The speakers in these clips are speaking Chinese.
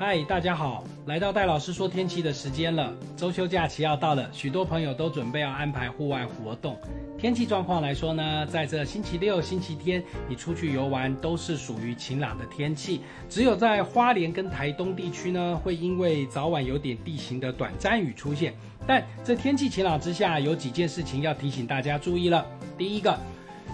嗨，大家好，来到戴老师说天气的时间了。周休假期要到了，许多朋友都准备要安排户外活动。天气状况来说呢，在这星期六、星期天，你出去游玩都是属于晴朗的天气。只有在花莲跟台东地区呢，会因为早晚有点地形的短暂雨出现。但这天气晴朗之下，有几件事情要提醒大家注意了。第一个。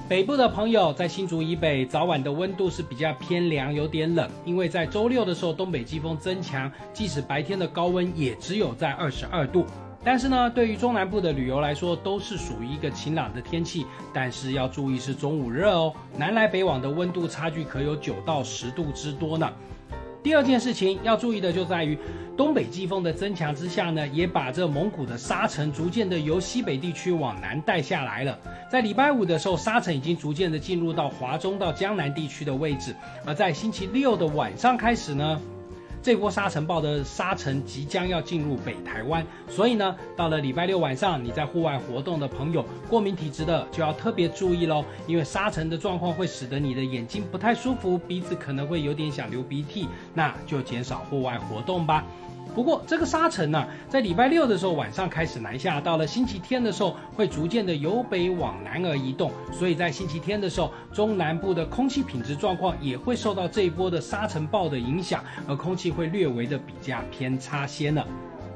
北部的朋友在新竹以北，早晚的温度是比较偏凉，有点冷。因为在周六的时候，东北季风增强，即使白天的高温也只有在二十二度。但是呢，对于中南部的旅游来说，都是属于一个晴朗的天气。但是要注意是中午热哦，南来北往的温度差距可有九到十度之多呢。第二件事情要注意的就在于，东北季风的增强之下呢，也把这蒙古的沙尘逐渐的由西北地区往南带下来了。在礼拜五的时候，沙尘已经逐渐的进入到华中到江南地区的位置，而在星期六的晚上开始呢。这波沙尘暴的沙尘即将要进入北台湾，所以呢，到了礼拜六晚上，你在户外活动的朋友，过敏体质的就要特别注意喽，因为沙尘的状况会使得你的眼睛不太舒服，鼻子可能会有点想流鼻涕，那就减少户外活动吧。不过这个沙尘呢，在礼拜六的时候晚上开始南下，到了星期天的时候会逐渐的由北往南而移动，所以在星期天的时候，中南部的空气品质状况也会受到这一波的沙尘暴的影响，而空气会略微的比较偏差些呢。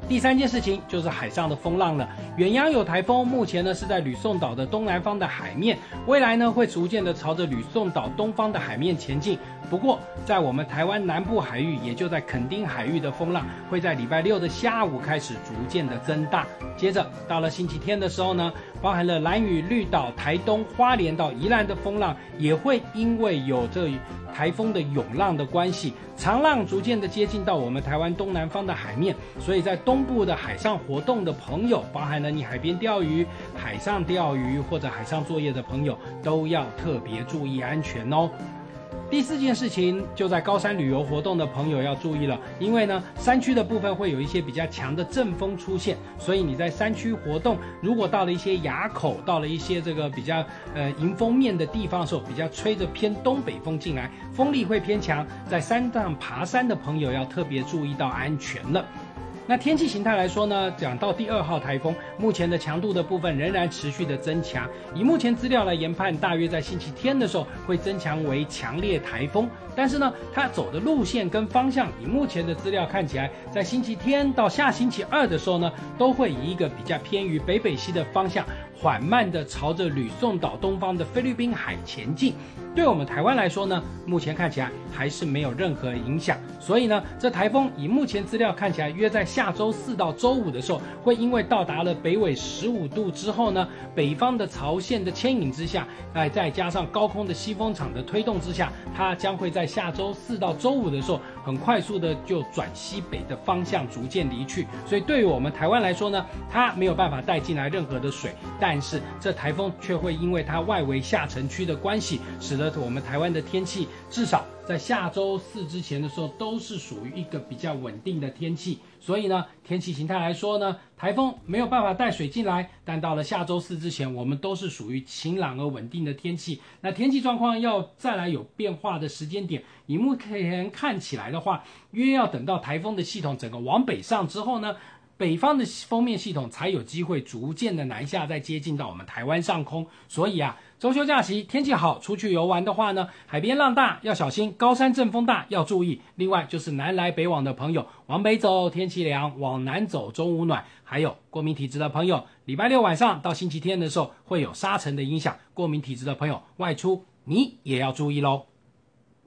第三件事情就是海上的风浪了。远洋有台风，目前呢是在吕宋岛的东南方的海面，未来呢会逐渐的朝着吕宋岛东方的海面前进。不过，在我们台湾南部海域，也就在垦丁海域的风浪，会在礼拜六的下午开始逐渐的增大。接着到了星期天的时候呢，包含了蓝屿、绿岛、台东、花莲到宜兰的风浪，也会因为有这台风的涌浪的关系，长浪逐渐的接近到我们台湾东南方的海面，所以在东部的海上活动的朋友，包含了你海边钓鱼、海上钓鱼或者海上作业的朋友，都要特别注意安全哦。第四件事情，就在高山旅游活动的朋友要注意了，因为呢，山区的部分会有一些比较强的阵风出现，所以你在山区活动，如果到了一些垭口，到了一些这个比较呃迎风面的地方的时候，比较吹着偏东北风进来，风力会偏强，在山上爬山的朋友要特别注意到安全了。那天气形态来说呢，讲到第二号台风，目前的强度的部分仍然持续的增强。以目前资料来研判，大约在星期天的时候会增强为强烈台风。但是呢，它走的路线跟方向，以目前的资料看起来，在星期天到下星期二的时候呢，都会以一个比较偏于北北西的方向，缓慢的朝着吕宋岛东方的菲律宾海前进。对我们台湾来说呢，目前看起来还是没有任何影响。所以呢，这台风以目前资料看起来，约在下周四到周五的时候，会因为到达了北纬十五度之后呢，北方的潮线的牵引之下，哎，再加上高空的西风场的推动之下，它将会在下周四到周五的时候，很快速的就转西北的方向逐渐离去。所以对于我们台湾来说呢，它没有办法带进来任何的水，但是这台风却会因为它外围下沉区的关系，使得我们台湾的天气至少在下周四之前的时候，都是属于一个比较稳定的天气。所以呢，天气形态来说呢，台风没有办法带水进来，但到了下周四之前，我们都是属于晴朗而稳定的天气。那天气状况要再来有变化的时间点，以目前看起来的话，约要等到台风的系统整个往北上之后呢。北方的封面系统才有机会逐渐的南下，再接近到我们台湾上空。所以啊，中秋假期天气好，出去游玩的话呢，海边浪大要小心，高山阵风大要注意。另外就是南来北往的朋友，往北走天气凉，往南走中午暖。还有过敏体质的朋友，礼拜六晚上到星期天的时候会有沙尘的影响，过敏体质的朋友外出你也要注意喽。